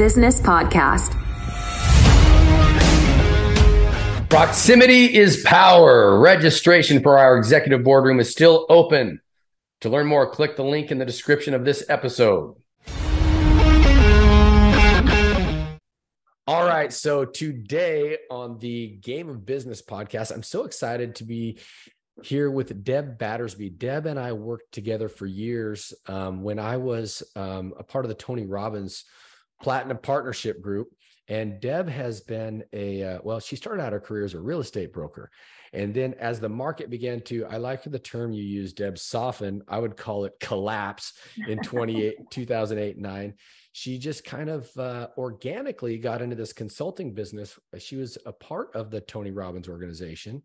Business Podcast. Proximity is power. Registration for our executive boardroom is still open. To learn more, click the link in the description of this episode. All right. So today on the Game of Business podcast, I'm so excited to be here with Deb Battersby. Deb and I worked together for years um, when I was um, a part of the Tony Robbins Platinum Partnership Group. And Deb has been a, uh, well, she started out her career as a real estate broker. And then as the market began to, I like the term you use, Deb, soften, I would call it collapse in 28, 2008, nine. She just kind of uh, organically got into this consulting business. She was a part of the Tony Robbins organization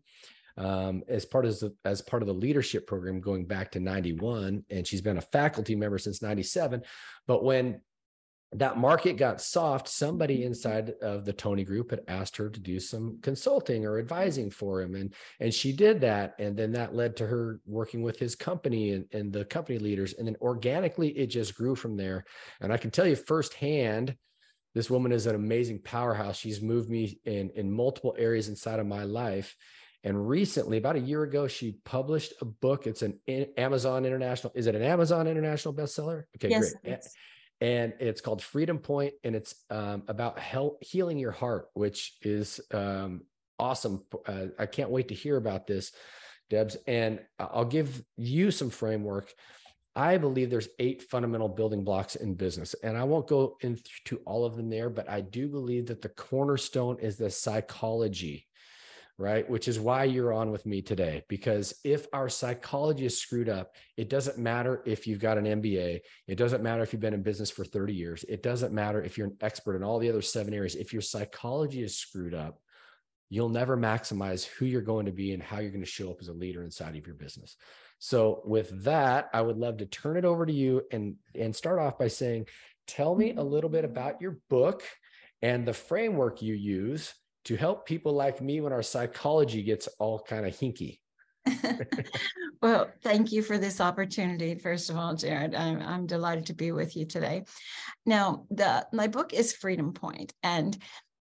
um, as part of the, as part of the leadership program going back to 91 and she's been a faculty member since 97 but when that market got soft somebody mm-hmm. inside of the tony group had asked her to do some consulting or mm-hmm. advising for him and and she did that and then that led to her working with his company and, and the company leaders and then organically it just grew from there and i can tell you firsthand this woman is an amazing powerhouse she's moved me in in multiple areas inside of my life and recently, about a year ago, she published a book. It's an eh, Amazon International. Is it an Amazon International bestseller? Okay, yes, great. And it's called Freedom Point, and it's um, about healing your heart, which is um, awesome. Uh, I can't wait to hear about this, Debs. And I'll give you some framework. I believe there's eight fundamental building blocks in business, and I won't go into all of them there, but I do believe that the cornerstone is the psychology right? Which is why you're on with me today. Because if our psychology is screwed up, it doesn't matter if you've got an MBA, it doesn't matter if you've been in business for 30 years, it doesn't matter if you're an expert in all the other seven areas. If your psychology is screwed up, you'll never maximize who you're going to be and how you're going to show up as a leader inside of your business. So with that, I would love to turn it over to you and and start off by saying, tell me a little bit about your book and the framework you use to help people like me when our psychology gets all kind of hinky. well, thank you for this opportunity. First of all, Jared, I'm, I'm delighted to be with you today. Now, the my book is Freedom Point, and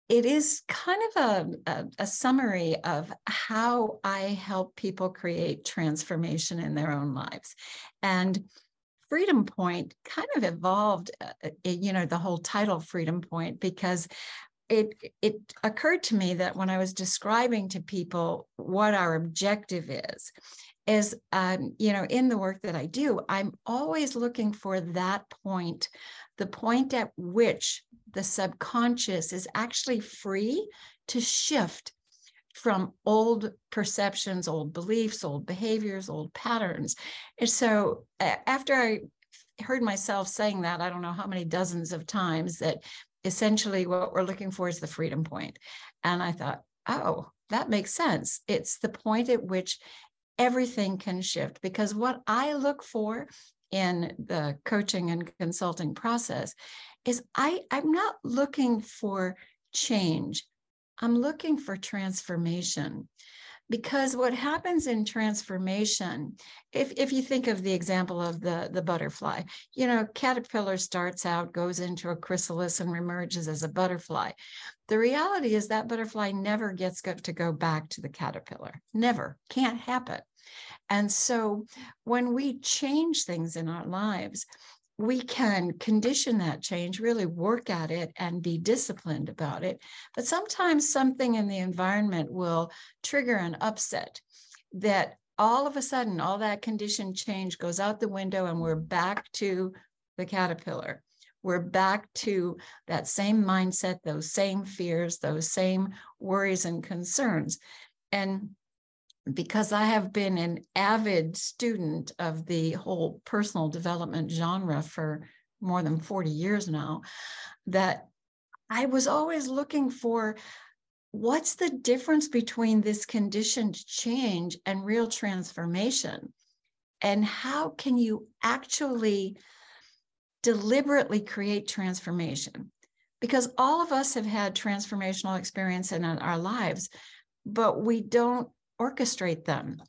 it is kind of a, a, a, summary of how I help people create transformation in their own lives. And Freedom Point kind of evolved, uh, uh you know, the whole title Freedom Point, because it it occurred to me that when I was describing to people what our objective is, is um, you know in the work that I do, I'm always looking for that point, the point at which the subconscious is actually free to shift from old perceptions, old beliefs, old behaviors, old patterns. And so after I heard myself saying that, I don't know how many dozens of times, that essentially what we're looking for is the freedom point. And I thought, oh, that makes sense. It's the point at which everything can shift because what I look for in the coaching and consulting process is I, I'm not looking for change. I'm looking for transformation because what happens in transformation if, if you think of the example of the, the butterfly you know caterpillar starts out goes into a chrysalis and emerges as a butterfly. The reality is that butterfly never gets to go back to the caterpillar never can't happen. And so when we change things in our lives we can condition that change, really work at it and be disciplined about it. But sometimes something in the environment will trigger an upset that all of a sudden, all that condition change goes out the window and we're back to the caterpillar. We're back to that same mindset, those same fears, those same worries and concerns. And because I have been an avid student of the whole personal development genre for more than 40 years now, that I was always looking for what's the difference between this conditioned change and real transformation? And how can you actually deliberately create transformation? Because all of us have had transformational experience in our lives, but we don't orchestrate them.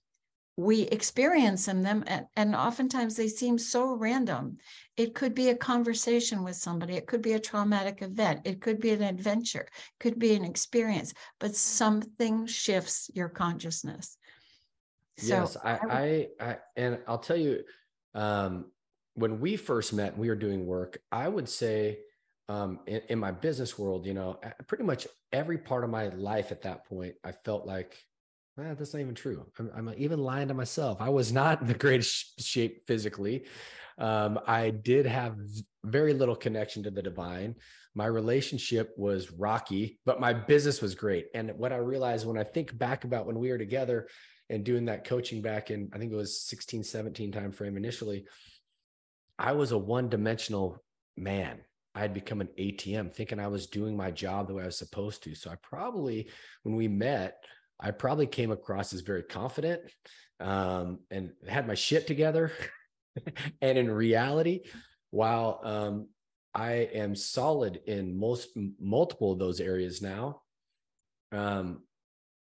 we experience in them and, and oftentimes they seem so random it could be a conversation with somebody it could be a traumatic event it could be an adventure it could be an experience but something shifts your consciousness so yes I, I, I and i'll tell you um when we first met we were doing work i would say um in, in my business world you know pretty much every part of my life at that point i felt like eh, that's not even true. I'm, I'm, even lying to myself. I was not in the greatest shape physically. Um, I did have very little connection to the divine. My relationship was rocky, but my business was great. And what I realized when I think back about when we were together and doing that coaching back in, I think it was 16, 17 time frame initially, I was a one dimensional man. I had become an ATM thinking I was doing my job the way I was supposed to. So I probably, when we met, I probably came across as very confident um, and had my shit together. and in reality, while um, I am solid in most multiple of those areas now, um,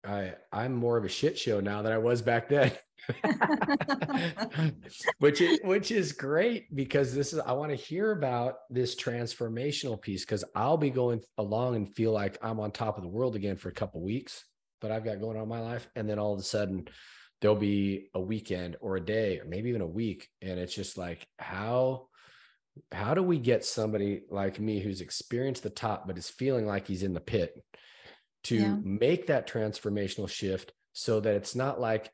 I I'm more of a shit show now than I was back then. which is which is great because this is I want to hear about this transformational piece because I'll be going along and feel like I'm on top of the world again for a couple weeks that I've got going on in my life. And then all of a sudden there'll be a weekend or a day or maybe even a week. And it's just like, how, how do we get somebody like me who's experienced the top, but is feeling like he's in the pit to yeah. make that transformational shift so that it's not like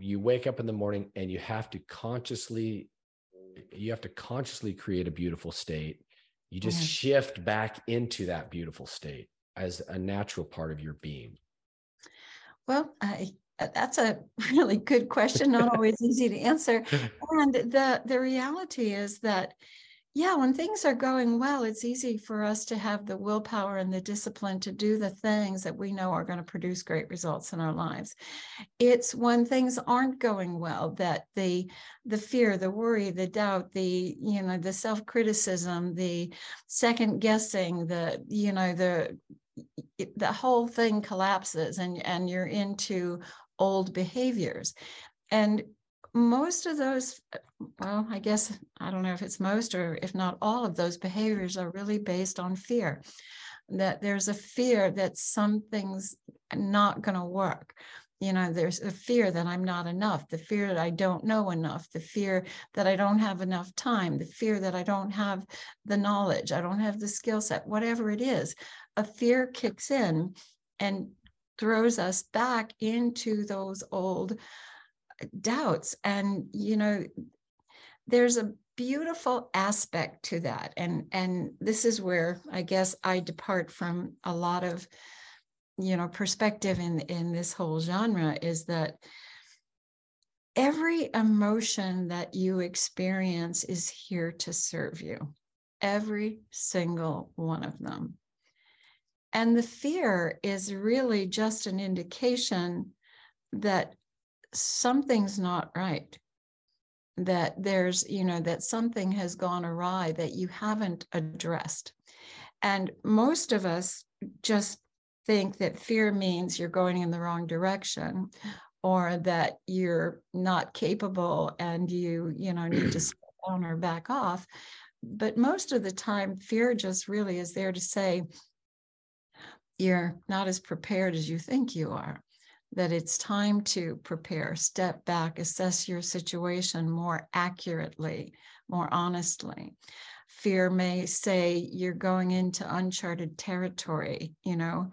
you wake up in the morning and you have to consciously, you have to consciously create a beautiful state. You just mm-hmm. shift back into that beautiful state as a natural part of your being. Well, I, that's a really good question, not always easy to answer. And the the reality is that yeah, when things are going well, it's easy for us to have the willpower and the discipline to do the things that we know are going to produce great results in our lives. It's when things aren't going well that the the fear, the worry, the doubt, the you know the self criticism, the second guessing, the you know the the whole thing collapses and and you're into old behaviors and most of those well i guess i don't know if it's most or if not all of those behaviors are really based on fear. That there's a fear that something's not going to work. You know there's a fear that i'm not enough the fear that i don't know enough the fear that i don't have enough time the fear that i don't have the knowledge i don't have the skill set whatever it is. A fear kicks in and throws us back into those old doubts. And you know there's a beautiful aspect to that. And and this is where i guess i depart from a lot of you know perspective in in this whole genre is that every emotion that you experience is here to serve you every single one of them. And the fear is really just an indication that something's not right. That there's you know that something has gone awry that you haven't addressed. And most of us just think that fear means you're going in the wrong direction or that you're not capable and you you know need to slow down or back off. But most of the time fear just really is there to say you're not as prepared as you think you are that it's time to prepare step back assess your situation more accurately more honestly fear may say you're going into uncharted territory you know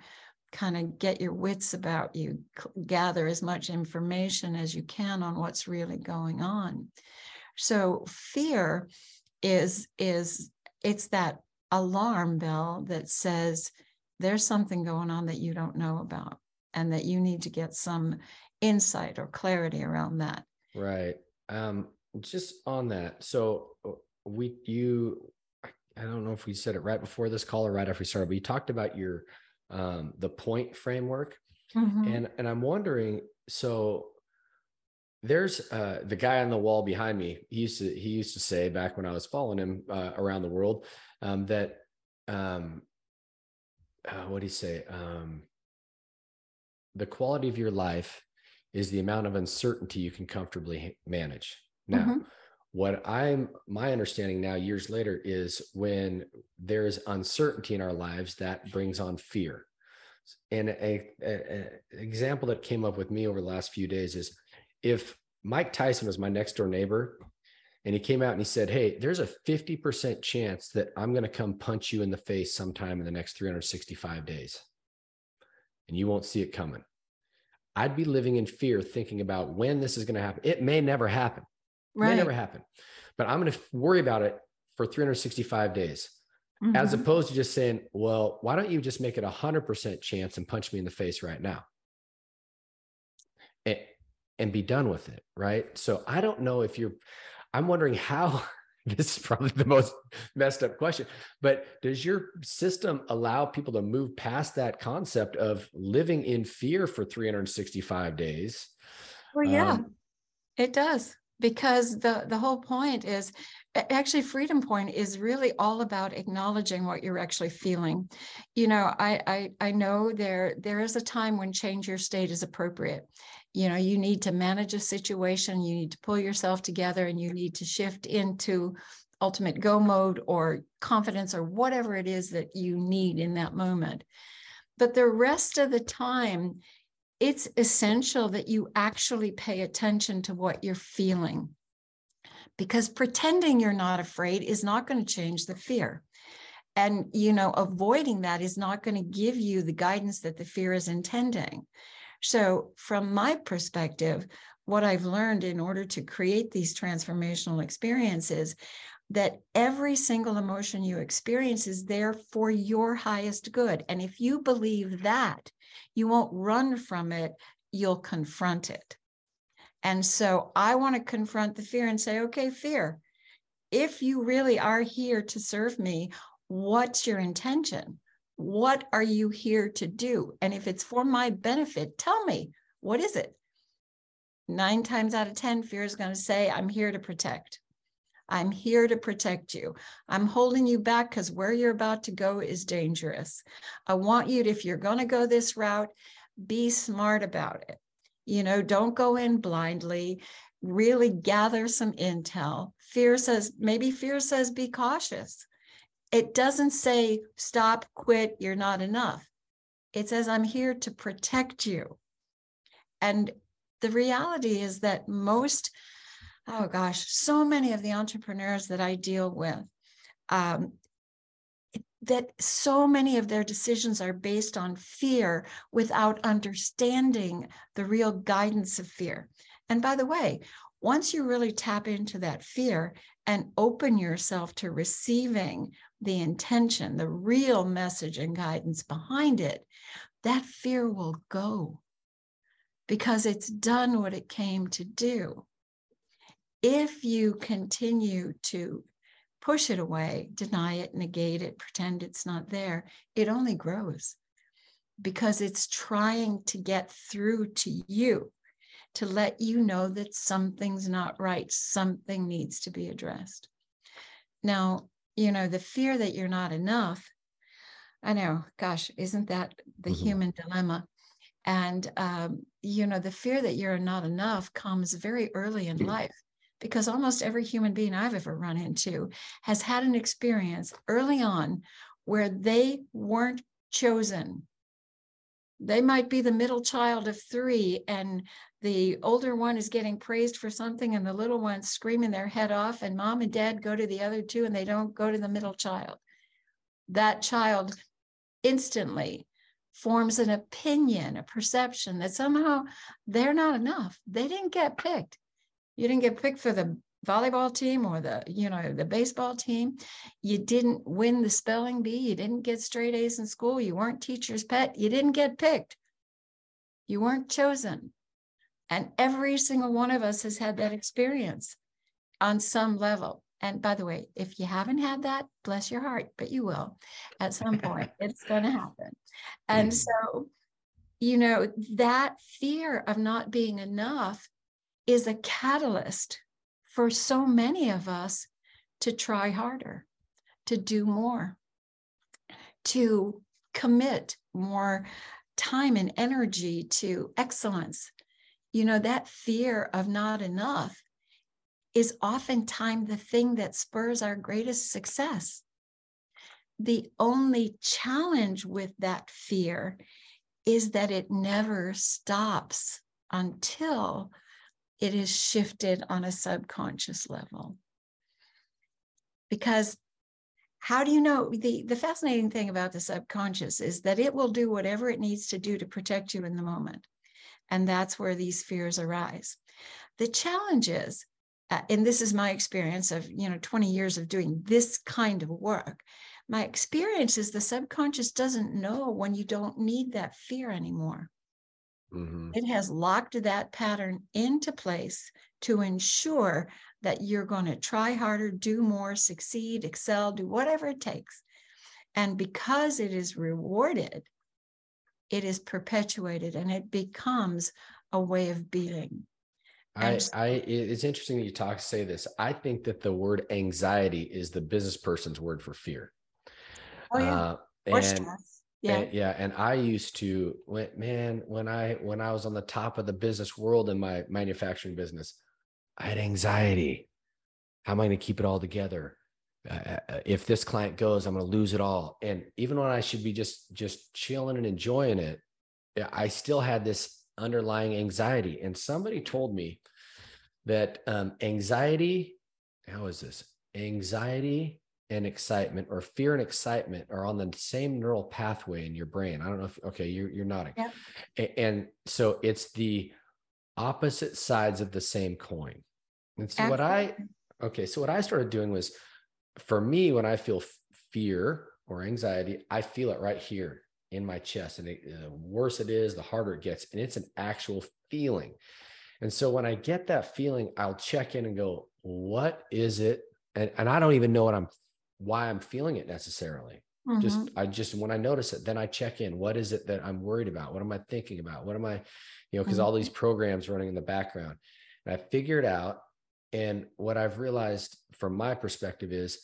kind of get your wits about you, gather as much information as you can on what's really going on. So fear is is it's that alarm bell that says there's something going on that you don't know about and that you need to get some insight or clarity around that. Right. Um just on that. So uh, we you I don't know if we said it right before this call or right after we started, but you talked about your um, the point framework. Mm-hmm. And and I'm wondering, so there's uh, the guy on the wall behind me. He used to he used to say back when I was following him uh, around the world um, that um, uh, what do you say? Um, the quality of your life is the amount of uncertainty you can comfortably manage. Now, Mm-hmm. what I'm my understanding now years later is when there is uncertainty in our lives that brings on fear. And a, a- a example that came up with me over the last few days is if Mike Tyson was my next door neighbor and he came out and he said, Hey, there's a 50% chance that I'm going to come punch you in the face sometime in the next 365 days. And you won't see it coming. I'd be living in fear thinking about when this is going to happen. It may never happen. It May never happen. But I'm going to worry about it for 365 days, as Mhm. opposed to just saying, well, why don't you just make it a 100% chance and punch me in the face right now? And, and be done with it. Right. So I don't know if you're, I'm wondering how. This is probably the most messed up question, but does your system allow people to move past that concept of living in fear for 365 days? Well, yeah, Um, it does. Because the the whole point is actually freedom point is really all about acknowledging what you're actually feeling. You know, I I I know there there is a time when change your state is appropriate. You know, you need to manage a situation, you need to pull yourself together and you need to shift into ultimate go mode or confidence or whatever it is that you need in that moment. But the rest of the time, it's essential that you actually pay attention to what you're feeling. Because pretending you're not afraid is not going to change the fear. And you know avoiding that is not going to give you the guidance that the fear is intending. So from my perspective what i've learned in order to create these transformational experiences that every single emotion you experience is there for your highest good and if you believe that you won't run from it, you'll confront it. And so I want to confront the fear and say, okay, fear, if you really are here to serve me, what's your intention? What are you here to do? And if it's for my benefit, tell me, what is it? Nine times out of 10, fear is going to say, I'm here to protect. I'm here to protect you. I'm holding you back because where you're about to go is dangerous. I want you to, if you're going to go this route, be smart about it. You know, don't go in blindly, really gather some intel. Fear says, maybe fear says, be cautious. It doesn't say, stop, quit, you're not enough. It says, I'm here to protect you. And the reality is that most oh gosh, so many of the entrepreneurs that I deal with, um, that so many of their decisions are based on fear without understanding the real guidance of fear. And by the way, once you really tap into that fear and open yourself to receiving the intention, the real message and guidance behind it, that fear will go because it's done what it came to do if you continue to push it away, deny it, negate it, pretend it's not there, it only grows because it's trying to get through to you to let you know that something's not right, something needs to be addressed. Now, you know, the fear that you're not enough, I know, gosh, isn't that the Mhm. human dilemma? And, um, you know, the fear that you're not enough comes very early in life because almost every human being I've ever run into has had an experience early on where they weren't chosen. They might be the middle child of three, and the older one is getting praised for something, and the little one's screaming their head off, and mom and dad go to the other two, and they don't go to the middle child. That child instantly forms an opinion, a perception that somehow they're not enough. They didn't get picked you didn't get picked for the volleyball team or the you know the baseball team. You didn't win the spelling bee. You didn't get straight a's in school. You weren't teacher's pet. You didn't get picked. You weren't chosen. And every single one of us has had that experience on some level. And by the way if you haven't had that bless your heart but you will at some point. It's going to happen and Mhm. so you know that fear of not being enough is a catalyst for so many of us to try harder, to do more, to commit more time and energy to excellence. you know, that fear of not enough is oftentimes the thing that spurs our greatest success. The only challenge with that fear is that it never stops until it is shifted on a subconscious level. Because how do you know the, the fascinating thing about the subconscious is that it will do whatever it needs to do to protect you in the moment. And that's where these fears arise. The challenge is, uh, and this is my experience of you know 20 years of doing this kind of work my experience is the subconscious doesn't know when you don't need that fear anymore mm-hmm. it has locked that pattern into place to ensure that you're going to try harder do more succeed excel do whatever it takes and because it is rewarded it is perpetuated and it becomes a way of being I, I, it's interesting that you talk say this. I think that the word anxiety is the business person's word for fear. Oh yeah, uh, and, stress. Yeah, and, yeah. And I used to, when, man, when I when I was on the top of the business world in my manufacturing business, I had anxiety. How am I going to keep it all together? Uh, uh, uh if this client goes, I'm going to lose it all. And even when I should be just just chilling and enjoying it, I still had this underlying anxiety. And somebody told me that um, anxiety, how is this? Anxiety and excitement or fear and excitement are on the same neural pathway in your brain. I don't know if, okay, you're, you're nodding. Yeah. And, so it's the opposite sides of the same coin. And so Absolutely. what I, okay, so what I started doing was for me, when I feel fear or anxiety, I feel it right here in my chest. And it, the worse it is, the harder it gets. And it's an actual feeling. And so when I get that feeling, I'll check in and go, what is it? And, and I don't even know what I'm, why I'm feeling it necessarily. Mm-hmm. Just, I just, when I notice it, then I check in. What is it that I'm worried about? What am I thinking about? What am I, you know, because mm-hmm. all these programs running in the background. And I figured out. And what I've realized from my perspective is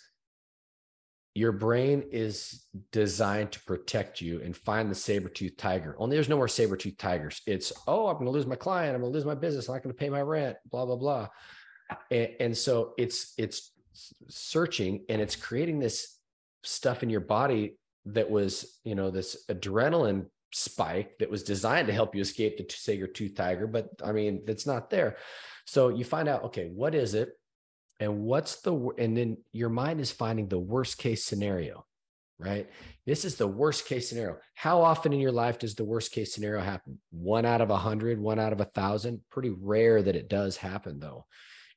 your brain is designed to protect you and find the saber-tooth tiger. Only there's no more saber-tooth tigers. It's, oh, I'm going to lose my client. I'm going to lose my business. I'm not going to pay my rent, blah, blah, blah. And, and so it's, it's searching and it's creating this stuff in your body that was, you know, this adrenaline spike that was designed to help you escape the saber-toothed tiger. But I mean, that's not there. So you find out, okay, what is it? and what's the and then your mind is finding the worst case scenario right this is the worst case scenario how often in your life does the worst case scenario happen one out of a hundred one out of a thousand pretty rare that it does happen though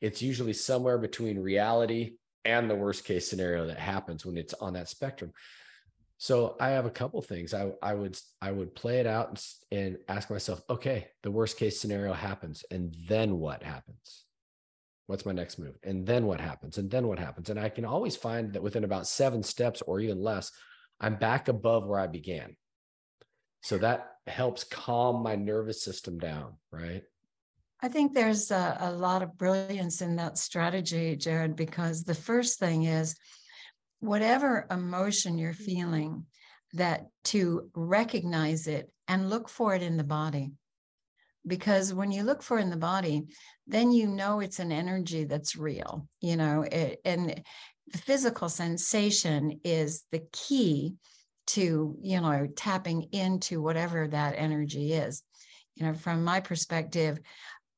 it's usually somewhere between reality and the worst case scenario that happens when it's on that spectrum. So i have a couple things. I, I would i would play it out and, and ask myself okay the worst case scenario happens and then what happens? What's my next move? And then what happens? And then what happens? And i can always find that within about seven steps or even less i'm back above where i began. So that helps calm my nervous system down right i think there's a, a lot of brilliance in that strategy jared because the first thing is whatever emotion you're mm-hmm. feeling that to recognize it and look for it in the body. Because when you look for in the body then you know it's an energy that's real you know it, and the physical sensation is the key to you know tapping into whatever that energy is. You know from my perspective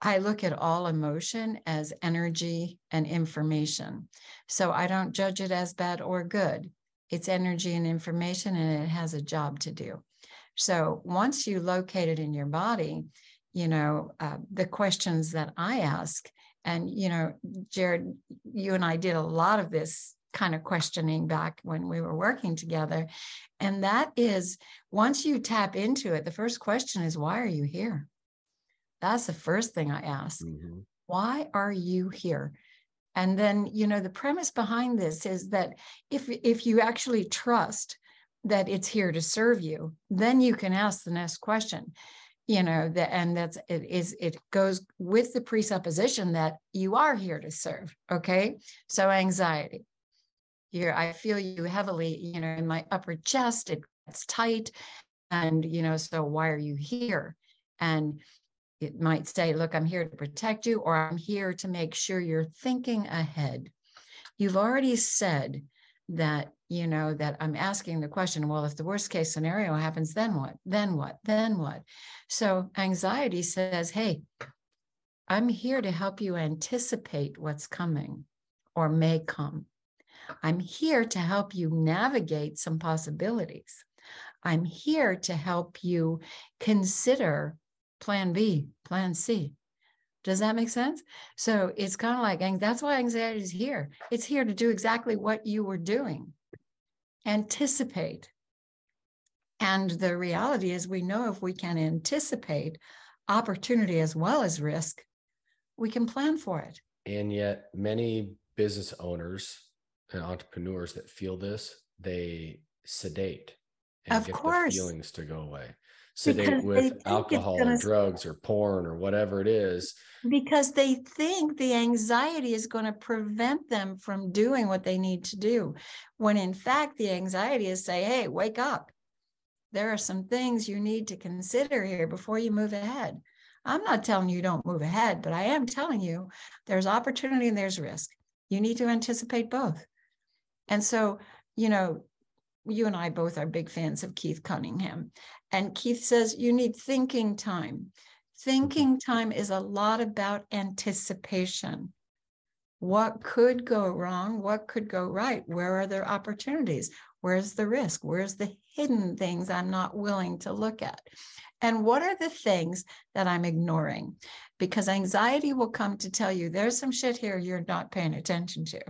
i look at all emotion as energy and information so i don't judge it as bad or good it's energy and information and it has a job to do so once you locate it in your body you know, uh, the questions that I ask. And, you know, Jared, you and I did a lot of this kind of questioning back when we were working together. And that is once you tap into it, the first question is, why are you here? That's the first thing I ask. Mm-hmm. Why are you here? And then, you know, the premise behind this is that if if you actually trust that it's here to serve you, then you can ask the next question you know that and that's it is it goes with the presupposition that you are here to serve okay so anxiety here i feel you heavily you know in my upper chest it gets tight and you know so why are you here and it might say, look, I'm here to protect you, or I'm here to make sure you're thinking ahead. You've already said that, you know, that I'm asking the question, well, if the worst case scenario happens, then what? Then what? Then what? So anxiety says, hey, I'm here to help you anticipate what's coming or may come. I'm here to help you navigate some possibilities. I'm here to help you consider plan B, plan C. Does that make sense? So it's kind of like that's why anxiety is here. It's here to do exactly what you were doing. Anticipate. And the reality is, we know if we can anticipate opportunity as well as risk, we can plan for it. And yet, many business owners and entrepreneurs that feel this, they sedate and of get course. the feelings to go away. Sedate with alcohol gonna... or drugs or porn or whatever it is. Because they think the anxiety is going to prevent them from doing what they need to do. When in fact, the anxiety is say, hey, wake up. There are some things you need to consider here before you move ahead. I'm not telling you don't move ahead, but I am telling you there's opportunity and there's risk. You need to anticipate both. And so, you know, you and I both are big fans of Keith Cunningham. And Keith says you need thinking time. Thinking mm-hmm. time is a lot about anticipation. What could go wrong? What could go right? Where are there opportunities? Where's the risk? Where's the hidden things I'm not willing to look at? And what are the things that I'm ignoring? Because anxiety will come to tell you there's some shit here you're not paying attention to.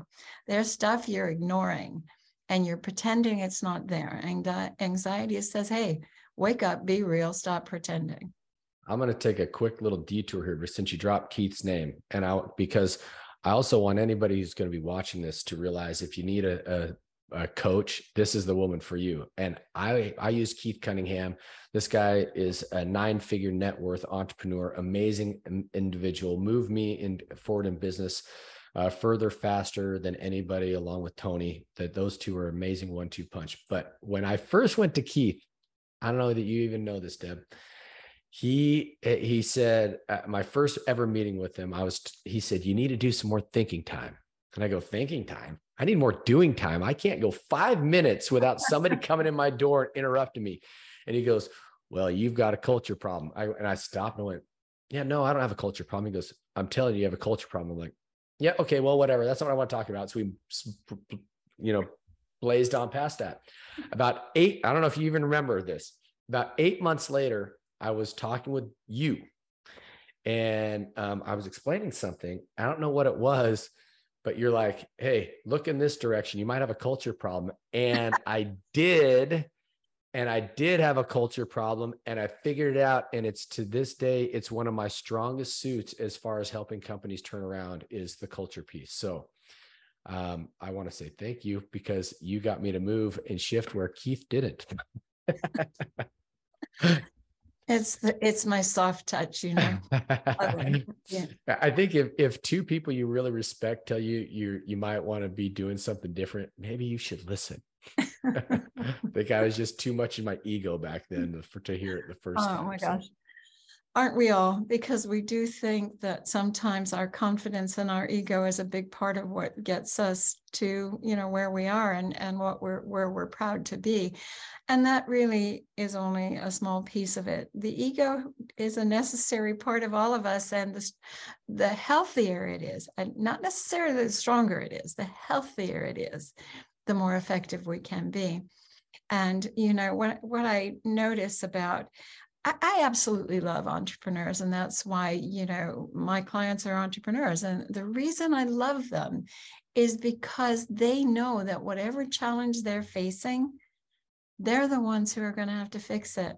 There's stuff you're ignoring and you're pretending it's not there. And anxiety says, hey, wake up, be real, stop pretending. I'm going to take a quick little detour here since you dropped Keith's name. And I, because I also want anybody who's going to be watching this to realize if you need a, a a coach, this is the woman for you. And I I use Keith Cunningham. This guy is a nine figure net worth entrepreneur, amazing individual. Move me in forward in business uh, further faster than anybody, along with Tony. That those two are amazing one two punch. But when I first went to Keith, I don't know that you even know this, Deb. He he said my first ever meeting with him, I was he said you need to do some more thinking time. And I go thinking time I need more doing time. I can't go five minutes without somebody coming in my door and interrupting me. And he goes, Well, you've got a culture problem. I, and I stopped and went, Yeah, no, I don't have a culture problem. He goes, I'm telling you, you have a culture problem. I'm like, Yeah, okay, well, whatever. That's not what I want to talk about. So we, you know, blazed on past that. About eight, I don't know if you even remember this. About eight months later, I was talking with you and um, I was explaining something. I don't know what it was but you're like, hey, look in this direction. You might have a culture problem. And I did. And I did have a culture problem and I figured it out. And it's to this day, it's one of my strongest suits as far as helping companies turn around is the culture piece. So um, I want to say thank you because you got me to move and shift where Keith didn't. It's the it's my soft touch, you know. yeah. I think if if two people you really respect tell you you you might want to be doing something different, maybe you should listen. I think I was just too much in my ego back then for to hear it the first oh, time. Oh my gosh. So aren't we all? Because we do think that sometimes our confidence and our ego is a big part of what gets us to, you know, where we are and, and what we're where we're proud to be. And that really is only a small piece of it. The ego is a necessary part of all of us, and the, the healthier it is, and not necessarily the stronger it is, the healthier it is, the more effective we can be. And you know what what I notice about I, absolutely love entrepreneurs, and that's why you know my clients are entrepreneurs. And the reason I love them is because they know that whatever challenge they're facing, they're the ones who are going to have to fix it.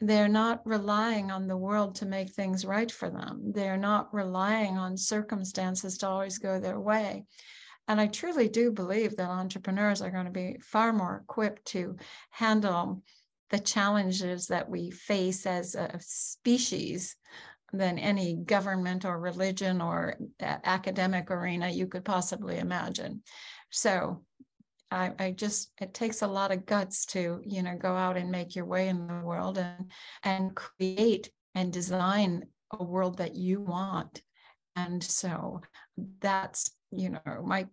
They're not relying on the world to make things right for them. They're not relying on circumstances to always go their way. And I truly do believe that entrepreneurs are going to be far more equipped to handle the challenges that we face as a species than any government or religion or academic arena you could possibly imagine. So I, I, just it takes a lot of guts to you know go out and make your way in the world and and create and design a world that you want. And so that's, you know, my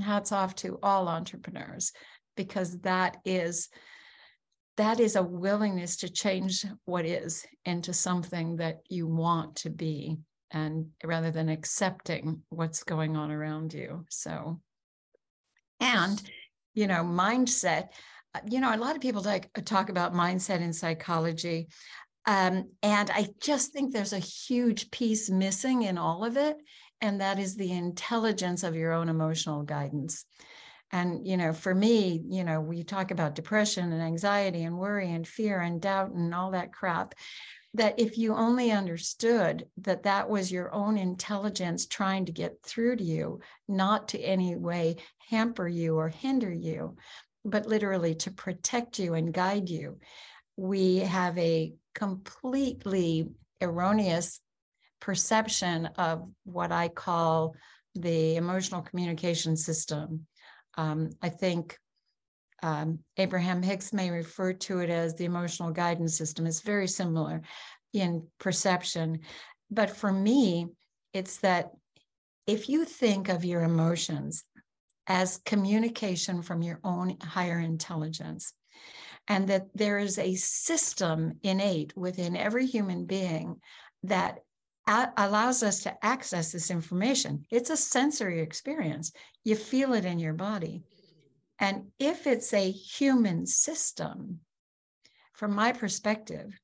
hats off to all entrepreneurs because that is that is a willingness to change what is into something that you want to be and rather than accepting what's going on around you. So and you know mindset uh, you know a lot of people like uh, talk about mindset in psychology um, and i just think there's a huge piece missing in all of it and that is the intelligence of your own emotional guidance. And you know for me you know we talk about depression and anxiety and worry and fear and doubt and all that crap that if you only understood that that was your own intelligence trying to get through to you not to any way hamper you or hinder you but literally to protect you and guide you we have a completely erroneous perception of what I call the emotional communication system. Um, I think um, Abraham Hicks may refer to it as the emotional guidance system. It's very similar in perception. But for me, it's that if you think of your emotions as communication from your own higher intelligence, and that there is a system innate within every human being that allows us to access this information. It's a sensory experience. You feel it in your body. And if it's a human system, from my perspective,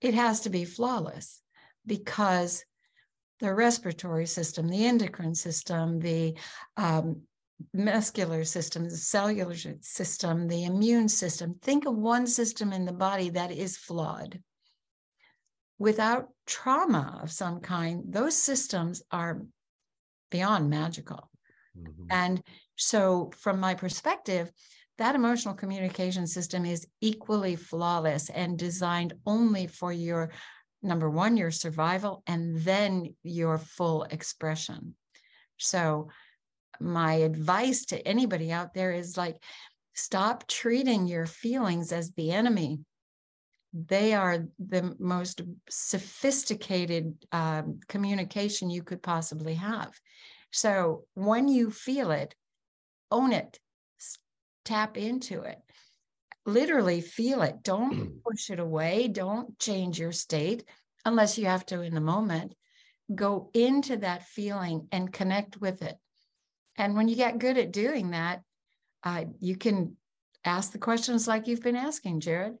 it has to be flawless because the respiratory system, the endocrine system, the um, muscular system, the cellular system, the immune system. Think of one system in the body that is flawed without trauma of some kind, those systems are beyond magical. Mm-hmm. And so, from my perspective, that emotional communication system is equally flawless and designed only for your number one, your survival, and then your full expression. So, my advice to anybody out there is like, stop treating your feelings as the enemy they are the most sophisticated um, communication you could possibly have. So when you feel it, own it, tap into it, literally feel it. Don't push it away. Don't change your state unless you have to in the moment. Go into that feeling and connect with it. And when you get good at doing that, uh, you can ask the questions like you've been asking, Jared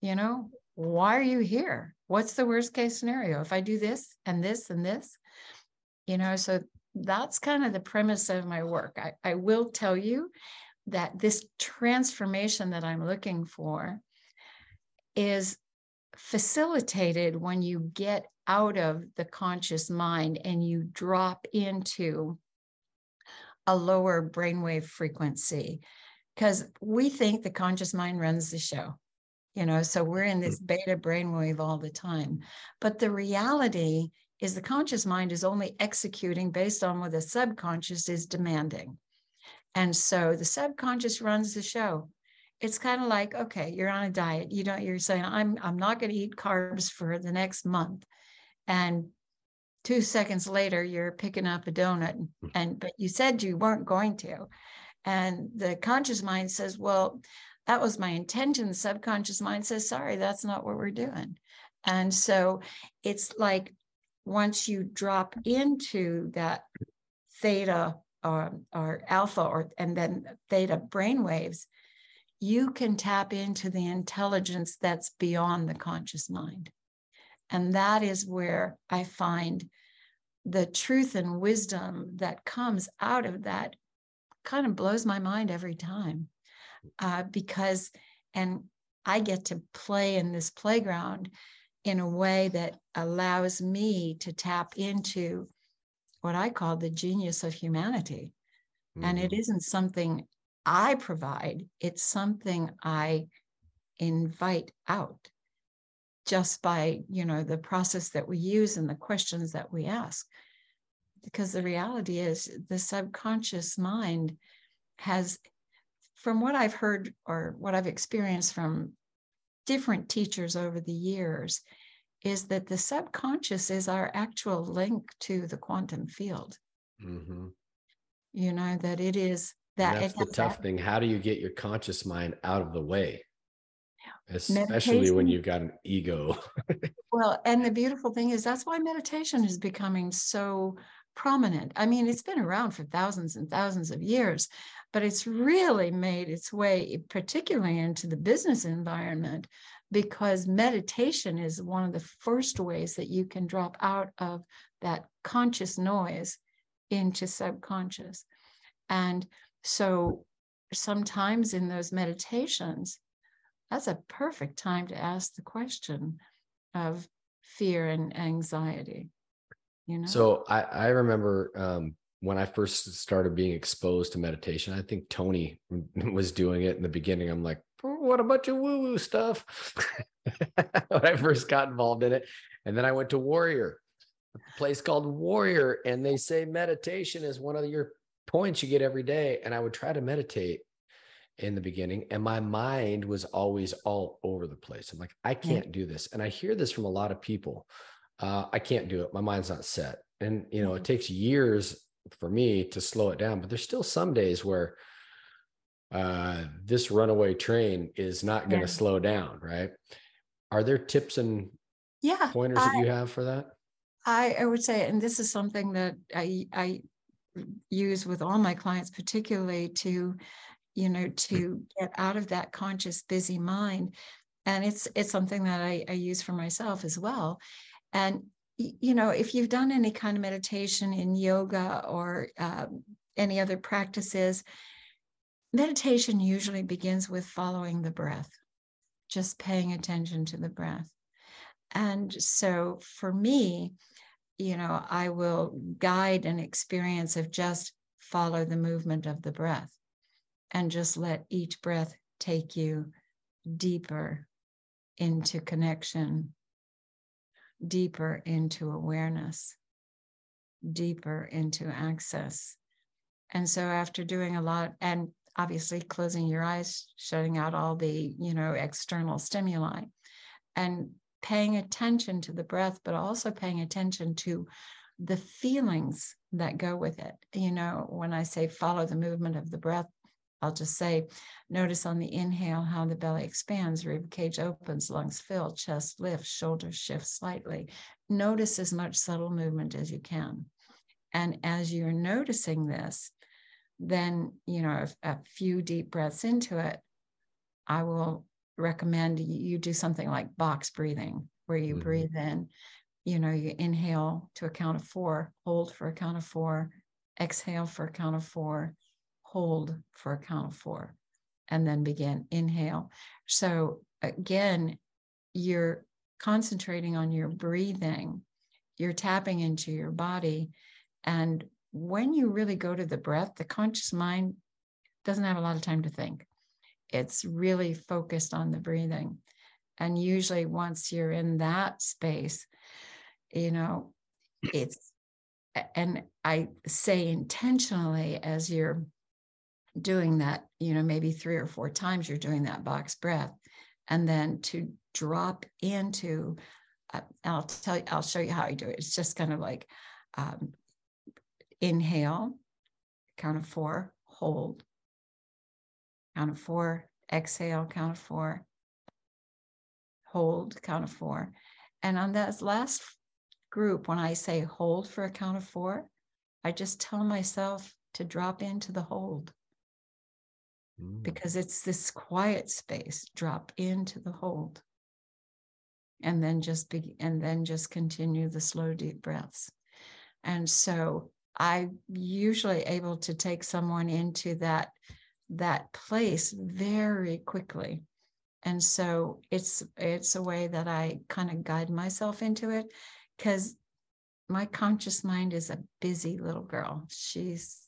you know, why are you here? What's the worst case scenario? If I do this and this and this, you know, so that's kind of the premise of my work. I, I will tell you that this transformation that I'm looking for is facilitated when you get out of the conscious mind and you drop into a lower brainwave frequency because we think the conscious mind runs the show you know so we're in mm-hmm. this beta brainwave all the time. But the reality is the conscious mind is only executing based on what the subconscious is demanding. And so the subconscious runs the show. It's kind of like okay you're on a diet. You don't you're saying i'm i'm not going to eat carbs for the next month. And two seconds later you're picking up a donut and mm. but you said you weren't going to. And the conscious mind says well that was my intention. The subconscious mind says, sorry, that's not what we're doing. And so it's like once you drop into that theta or, or alpha or and then theta brainwaves, you can tap into the intelligence that's beyond the conscious mind. And that is where I find the truth and wisdom that comes out of that kind of blows my mind every time uh, because, and I get to play in this playground in a way that allows me to tap into what I call the genius of humanity. Mm-hmm. And it mm-hmm. isn't something I provide, it's something I invite out just by you know the process that we use and the questions that we ask because the reality is the subconscious mind has from what I've heard or what I've experienced from different teachers over the years, is that the subconscious is our actual link to the quantum field. Mm-hmm. You know, that it is that And that's the tough that- thing. How do you get your conscious mind out of the way? Yeah. Especially when you've got an ego. Well, and the beautiful thing is that's why meditation is becoming so prominent. I mean, it's been around for thousands and thousands of years, but it's really made its way, particularly into the business environment, because meditation is one of the first ways that you can drop out of that conscious noise into subconscious. And so sometimes in those meditations, that's a perfect time to ask the question of fear and anxiety. You know? So I, I remember um, when I first started being exposed to meditation, I think Tony was doing it in the beginning. I'm like, what a bunch of woo woo stuff when I first got involved in it. And then I went to Warrior, a place called Warrior, and they say meditation is one of your points you get every day. And I would try to meditate in the beginning, and my mind was always all over the place. I'm like, I can't do this. And I hear this from a lot of people. Uh, I can't do it. My mind's not set. And, you know, it takes years for me to slow it down, but there's still some days where uh, this runaway train is not going to Yeah. slow down, right? Are there tips and yeah, pointers that you have for that? I, I would say, and this is something that I, I use with all my clients, particularly to, you know, to get out of that conscious busy mind. And it's it's something that I, I use for myself as well. And you know, if you've done any kind of meditation in yoga or um, any other practices, meditation usually begins with following the breath, just paying attention to the breath. And so for me, you know, I will guide an experience of just follow the movement of the breath and just let each breath take you deeper into connection, deeper into awareness, deeper into access. And so after doing a lot and obviously closing your eyes, shutting out all the, you know, external stimuli and paying attention to the breath, but also paying attention to the feelings that go with it. You know, when I say follow the movement of the breath, I'll just say, notice on the inhale how the belly expands, rib cage opens, lungs fill, chest lifts, shoulders shift slightly. Notice as much subtle movement as you can. And as you're noticing this, then, you know, a, a few deep breaths into it, I will recommend you do something like box breathing, where you Mhm. breathe in, you know, you inhale to a count of four, hold for a count of four, exhale for a count of four, hold for a count of four, and then begin inhale. So again, you're concentrating on your breathing, you're tapping into your body. And when you really go to the breath, the conscious mind doesn't have a lot of time to think it's really focused on the breathing. And usually, once you're in that space, you know, it's, and I say intentionally as you're doing that, you know, maybe three or four times you're doing that box breath, and then to drop into, uh, I'll tell you, I'll show you how I do it. It's just kind of like um, inhale, count of four, hold, count of four, exhale, count of four, hold, count of four. And on that last group, when I say hold for a count of four, I just tell myself to drop into the hold Mm. because it's this quiet space. Drop into the hold. And then just be and then just continue the slow, deep breaths. And so I usually able to take someone into that that place very quickly. And so it's it's a way that I kind of guide myself into it because my conscious mind is a busy little girl. She's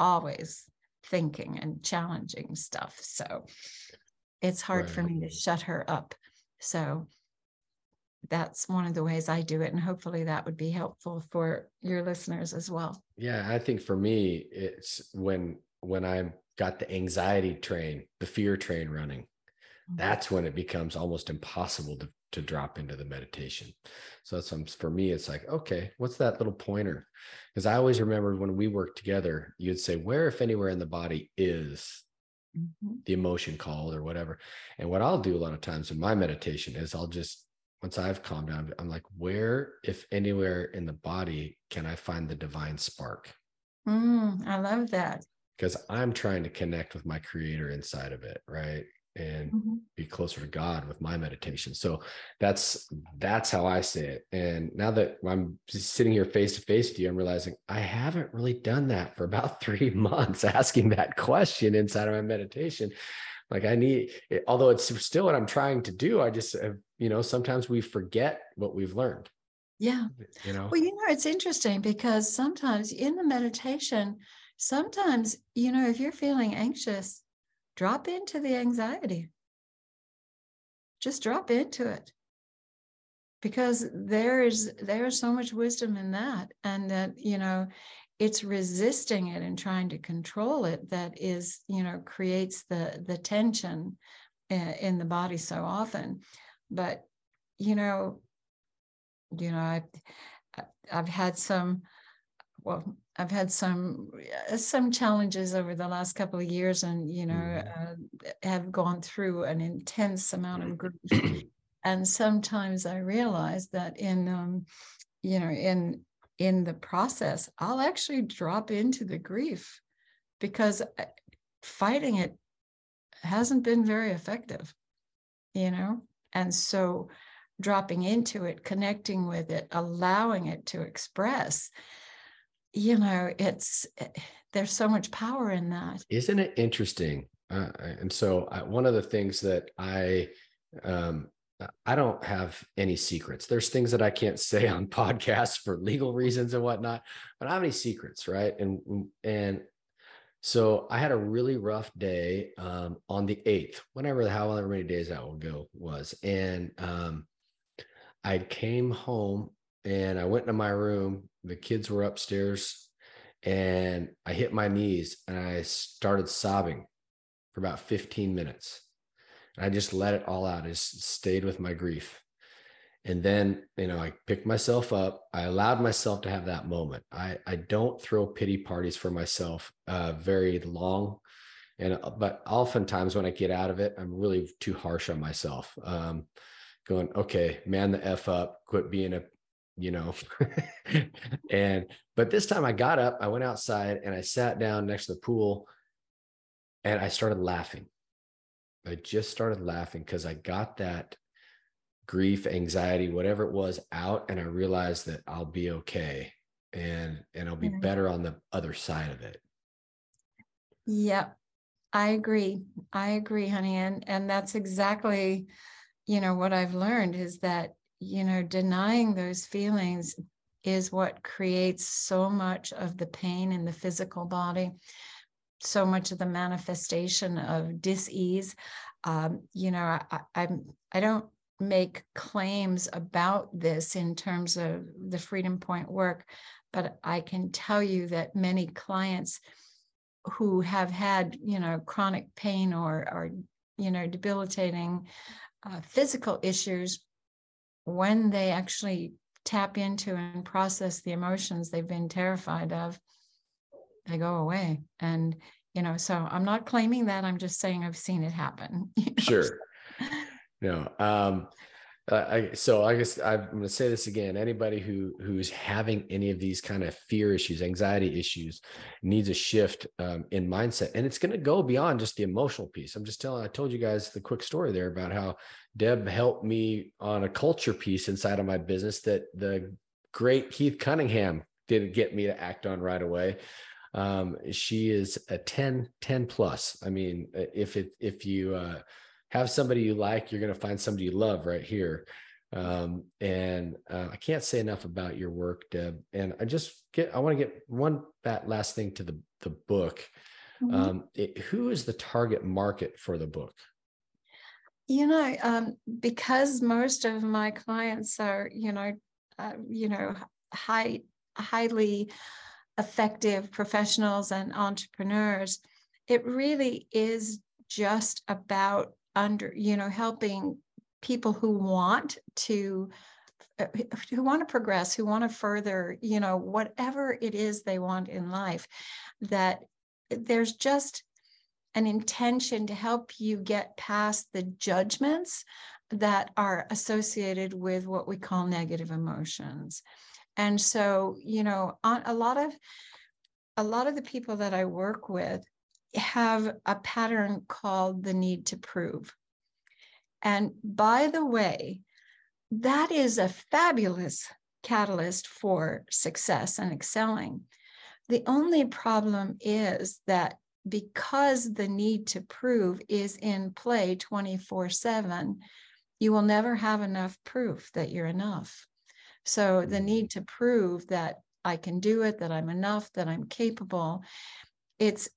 always thinking and challenging stuff. So it's hard for me to shut her up. So that's one of the ways I do it. And hopefully that would be helpful for your listeners as well. Yeah, I think for me, it's when when I've got the anxiety train, the fear train running. Mm-hmm. that's when it becomes almost impossible to, to drop into the meditation. So that's for me, it's like, okay, what's that little pointer? Because I always remember when we worked together, you'd say, where, if anywhere in the body is mm-hmm. the emotion called or whatever. And what I'll do a lot of times in my meditation is I'll just, once I've calmed down, I'm like, where, if anywhere in the body, can I find the divine spark? Mm, I love that. Because I'm trying to connect with my creator inside of it, right? And mm-hmm. be closer to God with my meditation. So that's that's how I say it. And now that I'm sitting here face to face with you, I'm realizing I haven't really done that for about three months, asking that question inside of my meditation. Like I need, although it's still what I'm trying to do. I just, you know, sometimes we forget what we've learned. Yeah. You know. Well, you know, it's interesting because sometimes in the meditation, sometimes you know, if you're feeling anxious drop into the anxiety. Just drop into it. Because there is there is so much wisdom in that. And that, you know, it's resisting it and trying to control it that is, you know, creates the the tension uh, in the body so often. But, you know, you know, I've I've had some well I've had some uh, some challenges over the last couple of years, and you know, mm-hmm. uh, have gone through an intense amount of grief. and sometimes I realize that in, um, you know, in in the process, I'll actually drop into the grief because uh, fighting it hasn't been very effective, you know, and so dropping into it, connecting with it, allowing it to express you know it's eh, there's so much power in that. Isn't it interesting? Uh, and so I, one of the things that i um i don't have any secrets. There's things that i can't say on podcasts for legal reasons and whatnot but i have any secrets right? And and so I had a really rough day um, on the 8th, whenever, however many days that will go was. And um, I came home and I went into my room the kids were upstairs and I hit my knees and I started sobbing for about 15 minutes. And I just let it all out. I just stayed with my grief. And then, you know, I picked myself up. I allowed myself to have that moment. I, I don't throw pity parties for myself uh, very long. And, uh, but oftentimes when I get out of it, I'm really too harsh on myself. Um, going, okay, man the F up, quit being a you know. and but this time I got up, I went outside and I sat down next to the pool and I started laughing. I just started laughing because I got that grief, anxiety, whatever it was out and I realized that I'll be okay and and I'll be better on the other side of it. Yep. I agree. I agree, honey. And and that's exactly, you know, what I've learned is that you know, denying those feelings is what creates so much of the pain in the physical body, so much of the manifestation of dis-ease. Um, you know, I, I'm I don't make claims about this in terms of the Freedom Point work, but I can tell you that many clients who have had, you know, chronic pain or or you know, debilitating uh, physical issues when they actually tap into and process the emotions they've been terrified of, they go away. And, you know, so I'm not claiming that. I'm just saying I've seen it happen. You know? Sure. No. Um, uh, I, so I guess I'm going to say this again. Anybody who who's having any of these kind of fear issues, anxiety issues, needs a shift um, in mindset, and it's going to go beyond just the emotional piece. I'm just telling. I told you guys the quick story there about how Deb helped me on a culture piece inside of my business that the great Keith Cunningham didn't get me to act on right away. Um, she is a 10, 10 plus. I mean, if it if you uh, have somebody you like, you're going to find somebody you love right here. Um, and uh, I can't say enough about your work, Deb. And I just get, I want to get one that last thing to the the book. Mm-hmm. Um, it, who is the target market for the book? You know, um, because most of my clients are, you know, uh, you know, high, highly effective professionals and entrepreneurs. It really is just about under you know helping people who want to uh, who want to progress who want to further you know whatever it is they want in life that there's just an intention to help you get past the judgments that are associated with what we call negative emotions. And so you know on a lot of a lot of the people that i work with have a pattern called the need to prove and by the way, that is a fabulous catalyst for success and excelling. The only problem is that because the need to prove is in play 24 7, you will never have enough proof that you're enough. So the mm-hmm. need to prove that I can do it, that I'm enough, that I'm capable it's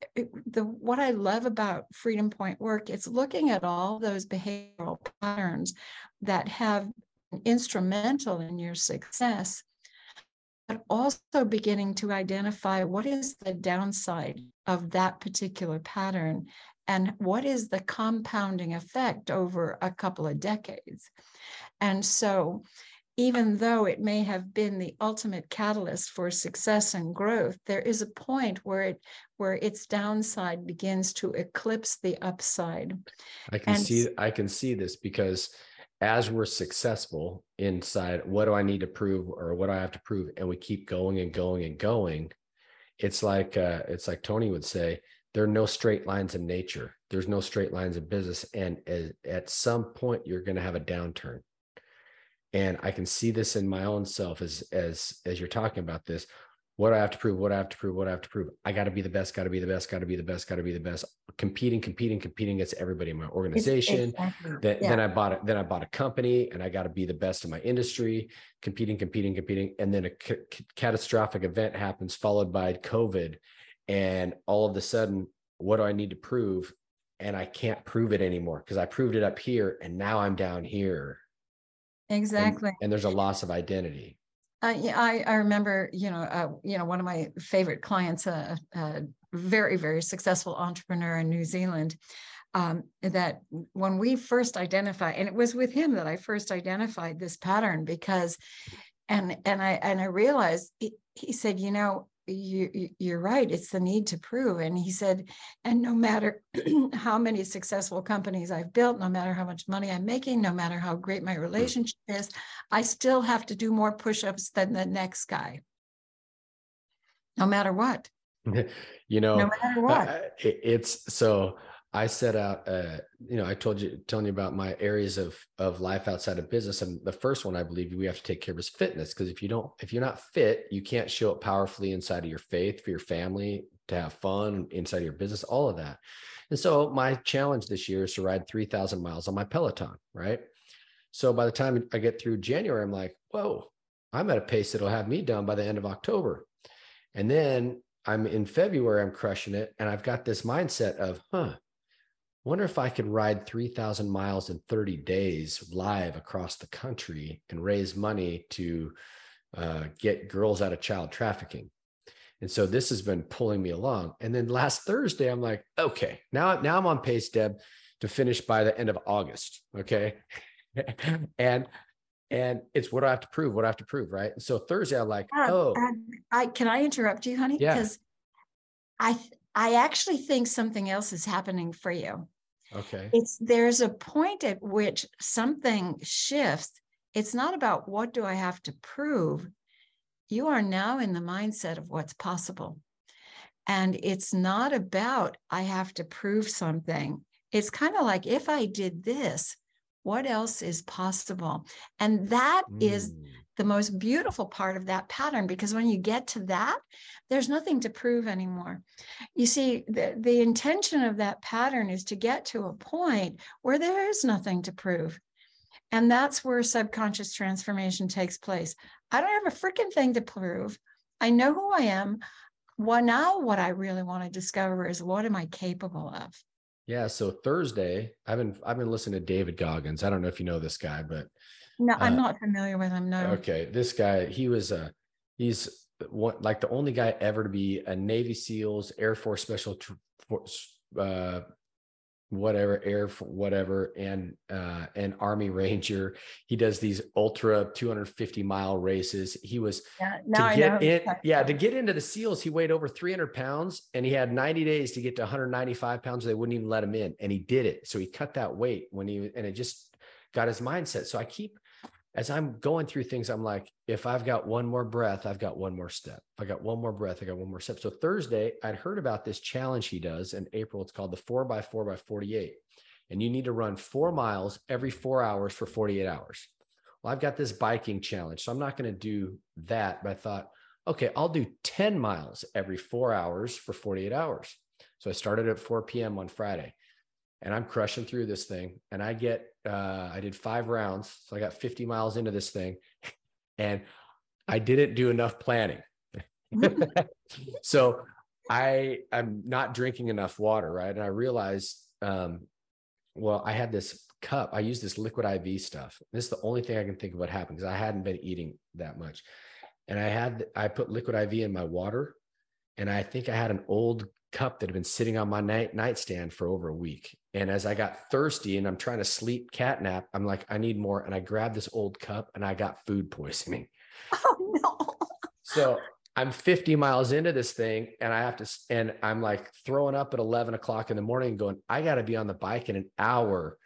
the what I love about Freedom Point work. It's looking at all those behavioral patterns that have instrumental in your success, but also beginning to identify what is the downside of that particular pattern and what is the compounding effect over a couple of decades. And so even though it may have been the ultimate catalyst for success and growth, there is a point where it where its downside begins to eclipse the upside. I can and, see I can see this because as we're successful inside, what do I need to prove or what do I have to prove? And we keep going and going and going. It's like uh, it's like Tony would say, there are no straight lines in nature. There's no straight lines in business. And at some point, you're going to have a downturn and i can see this in my own self as as as you're talking about this what i have to prove what i have to prove what i have to prove. I got to be the best got to be the best got to be the best got to be the best. Competing competing competing against everybody in my organization. exactly. then, yeah. then i bought it then i bought a company and i got to be the best in my industry. Competing competing competing and then a c- catastrophic event happens followed by covid and all of a sudden what do i need to prove? And i can't prove it anymore because i proved it up here and now i'm down here Exactly. And, and there's a loss of identity. Uh, yeah, I, I remember, you know, uh, you know, one of my favorite clients, a, a very, very successful entrepreneur in New Zealand, um, that when we first identified, and it was with him that I first identified this pattern because, and and I and I realized he, he said, you know, you, you're right. It's the need to prove. And he said, and no matter how many successful companies I've built, no matter how much money I'm making, no matter how great my relationship is, I still have to do more push ups than the next guy, no matter what. you know, no matter what. it's so I set out, uh, you know, I told you, telling you about my areas of of life outside of business, and the first one I believe we have to take care of is fitness. Because if you don't, if you're not fit, you can't show up powerfully inside of your faith for your family, to have fun inside of your business, all of that. And so my challenge this year is to ride three thousand miles on my Peloton, right? So by the time I get through January, I'm like, whoa, I'm at a pace that'll have me done by the end of October, and then I'm in February, I'm crushing it, and I've got this mindset of, huh wonder if I could ride 3,000 miles in 30 days live across the country and raise money to uh, get girls out of child trafficking. And so this has been pulling me along. And then last Thursday, I'm like, okay, now, now I'm on pace, Deb, to finish by the end of August. Okay. and and it's what I have to prove, what I have to prove, right? And So Thursday, I'm like, uh, oh, uh, I can I interrupt you, honey? Yeah. Because I I actually think something else is happening for you. Okay. It's there's a point at which something shifts. It's not about what do I have to prove. You are now in the mindset of what's possible. And it's not about I have to prove something. It's kind of like if I did this, what else is possible? And that mm. is the most beautiful part of that pattern because when you get to that, there's nothing to prove anymore. You see, the, the intention of that pattern is to get to a point where there is nothing to prove. And that's where subconscious transformation takes place. I don't have a freaking thing to prove. I know who I am. Well, now what I really want to discover is what am I capable of? Yeah. So Thursday, I've been I've been listening to David Goggins. I don't know if you know this guy, but no, I'm uh, not familiar with him. No. Okay, this guy, he was a, he's what like the only guy ever to be a Navy SEALs, Air Force Special Force, uh, whatever air whatever and uh an army ranger he does these ultra 250 mile races he was Yeah, to get in yeah to get into the seals he weighed over 300 pounds and he had 90 days to get to 195 pounds they wouldn't even let him in and he did it so he cut that weight when he and it just got his mindset so i keep as i'm going through things i'm like if i've got one more breath i've got one more step. If i got one more breath i got one more step. So thursday i'd heard about this challenge he does in april. It's called the 4 by 4 by 48 and you need to run four miles every four hours for 48 hours. Well i've got this biking challenge so i'm not going to do that. But i thought okay i'll do 10 miles every four hours for 48 hours. So i started at 4 p.m on friday and i'm crushing through this thing. And i get uh, i did five rounds. So i got 50 miles into this thing and i didn't do enough planning. So i i'm not drinking enough water right? And i realized um, well i had this cup. I used this liquid iv stuff. This is the only thing i can think of what happened because i hadn't been eating that much. And i had i put liquid iv in my water and i think i had an old cup that had been sitting on my night nightstand for over a week and as i got thirsty and i'm trying to sleep cat nap i'm like i need more and i grabbed this old cup and i got food poisoning Oh no. so I'm 50 miles into this thing and I have to, and I'm like throwing up at 11 o'clock in the morning going, I got to be on the bike in an hour.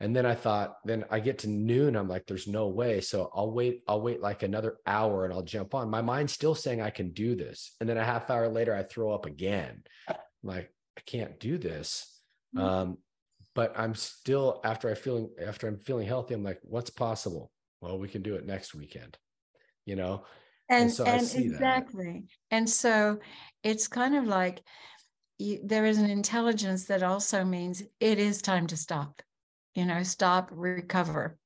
And then I thought, then I get to noon. I'm like, there's no way. So I'll wait, I'll wait like another hour and I'll jump on. My mind's still saying I can do this. And then a half hour later, I throw up again. I'm like, I can't do this. Mhm. Um, but I'm still after I feeling after I'm feeling healthy, I'm like, what's possible? Well, we can do it next weekend, you know? And And, so I and see that. exactly. And so it's kind of like you, there is an intelligence that also means it is time to stop, you know, stop, recover.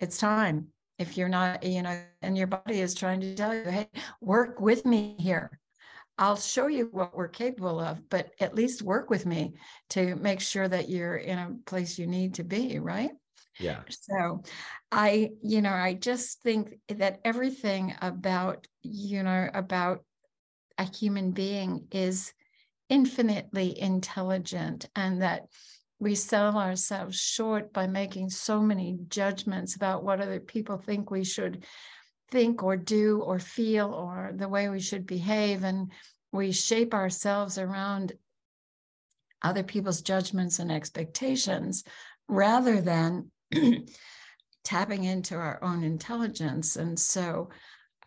It's time. If you're not, you know, and your body is trying to tell you, hey, work with me here. I'll show you what we're capable of, but at least work with me to make sure that you're in a place you need to be, right? Yeah. So I, you know, I just think that everything about, you know, about a human being is infinitely intelligent and that we sell ourselves short by making so many judgments about what other people think we should think or do or feel or the way we should behave and we shape ourselves around other people's judgments and expectations rather than tapping into our own intelligence. And so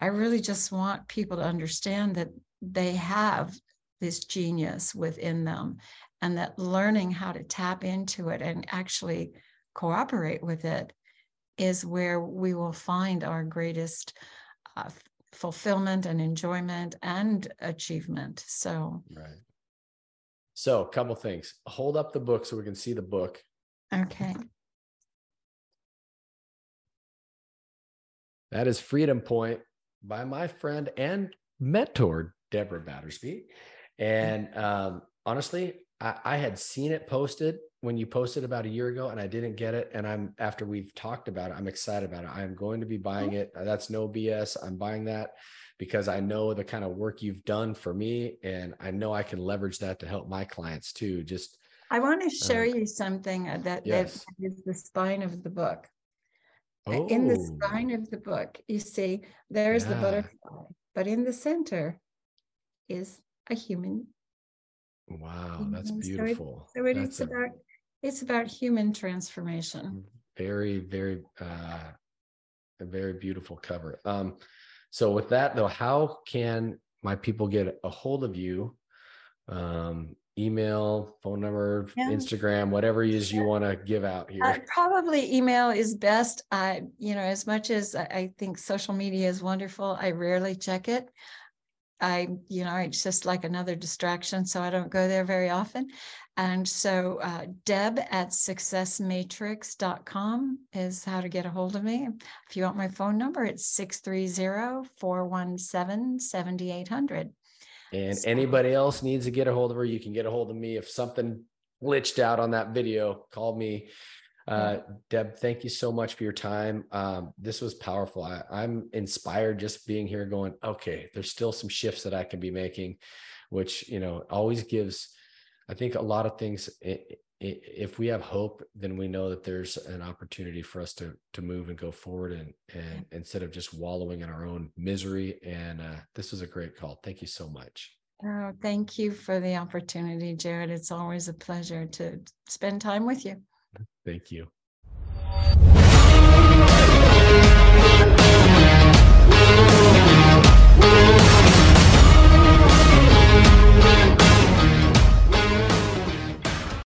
I really just want people to understand that they have this genius within them and that learning how to tap into it and actually cooperate with it is where we will find our greatest uh, fulfillment and enjoyment and achievement. So, Right. So, a couple things. Hold up the book so we can see the book. okay. That is Freedom Point by my friend and mentor, Deborah Battersby. And um, honestly, I, I had seen it posted when you posted about a year ago and I didn't get it. And I'm after we've talked about it, I'm excited about it. I'm going to be buying it. That's no BS. I'm buying that because I know the kind of work you've done for me. And I know I can leverage that to help my clients too. Just I want to show Uh, you something uh, that, yes. that is the spine of the book. Uh, In the spine Oh, of the book, you see, there's the butterfly, but in the center is a human. wow, that's Mhm. So it- beautiful. So it That's is a- about it's about human transformation. very very uh a very beautiful cover um so with that though how can my people get a hold of you um email phone number Yeah. instagram whatever it is you want to give out here Uh, probably email is best. I, you know, as much as I, I think social media is wonderful, I rarely check it. I, you know, it's just like another distraction, so I don't go there very often. And so uh, Deb at successmatrix.com is how to get a hold of me. If you want my phone number, it's 630-417-7800. and So- anybody else needs to get a hold of her you can get a hold of me if something glitched out on that video call me uh deb thank you so much for your time um this was powerful I, i'm inspired just being here going okay there's still some shifts that i can be making which you know always gives i think a lot of things if we have hope, then we know that there's an opportunity for us to to move and go forward, and and yeah. instead of just wallowing in our own misery. And uh, this was a great call. Thank you so much. Oh, thank you for the opportunity, Jared. It's always a pleasure to spend time with you. Thank you.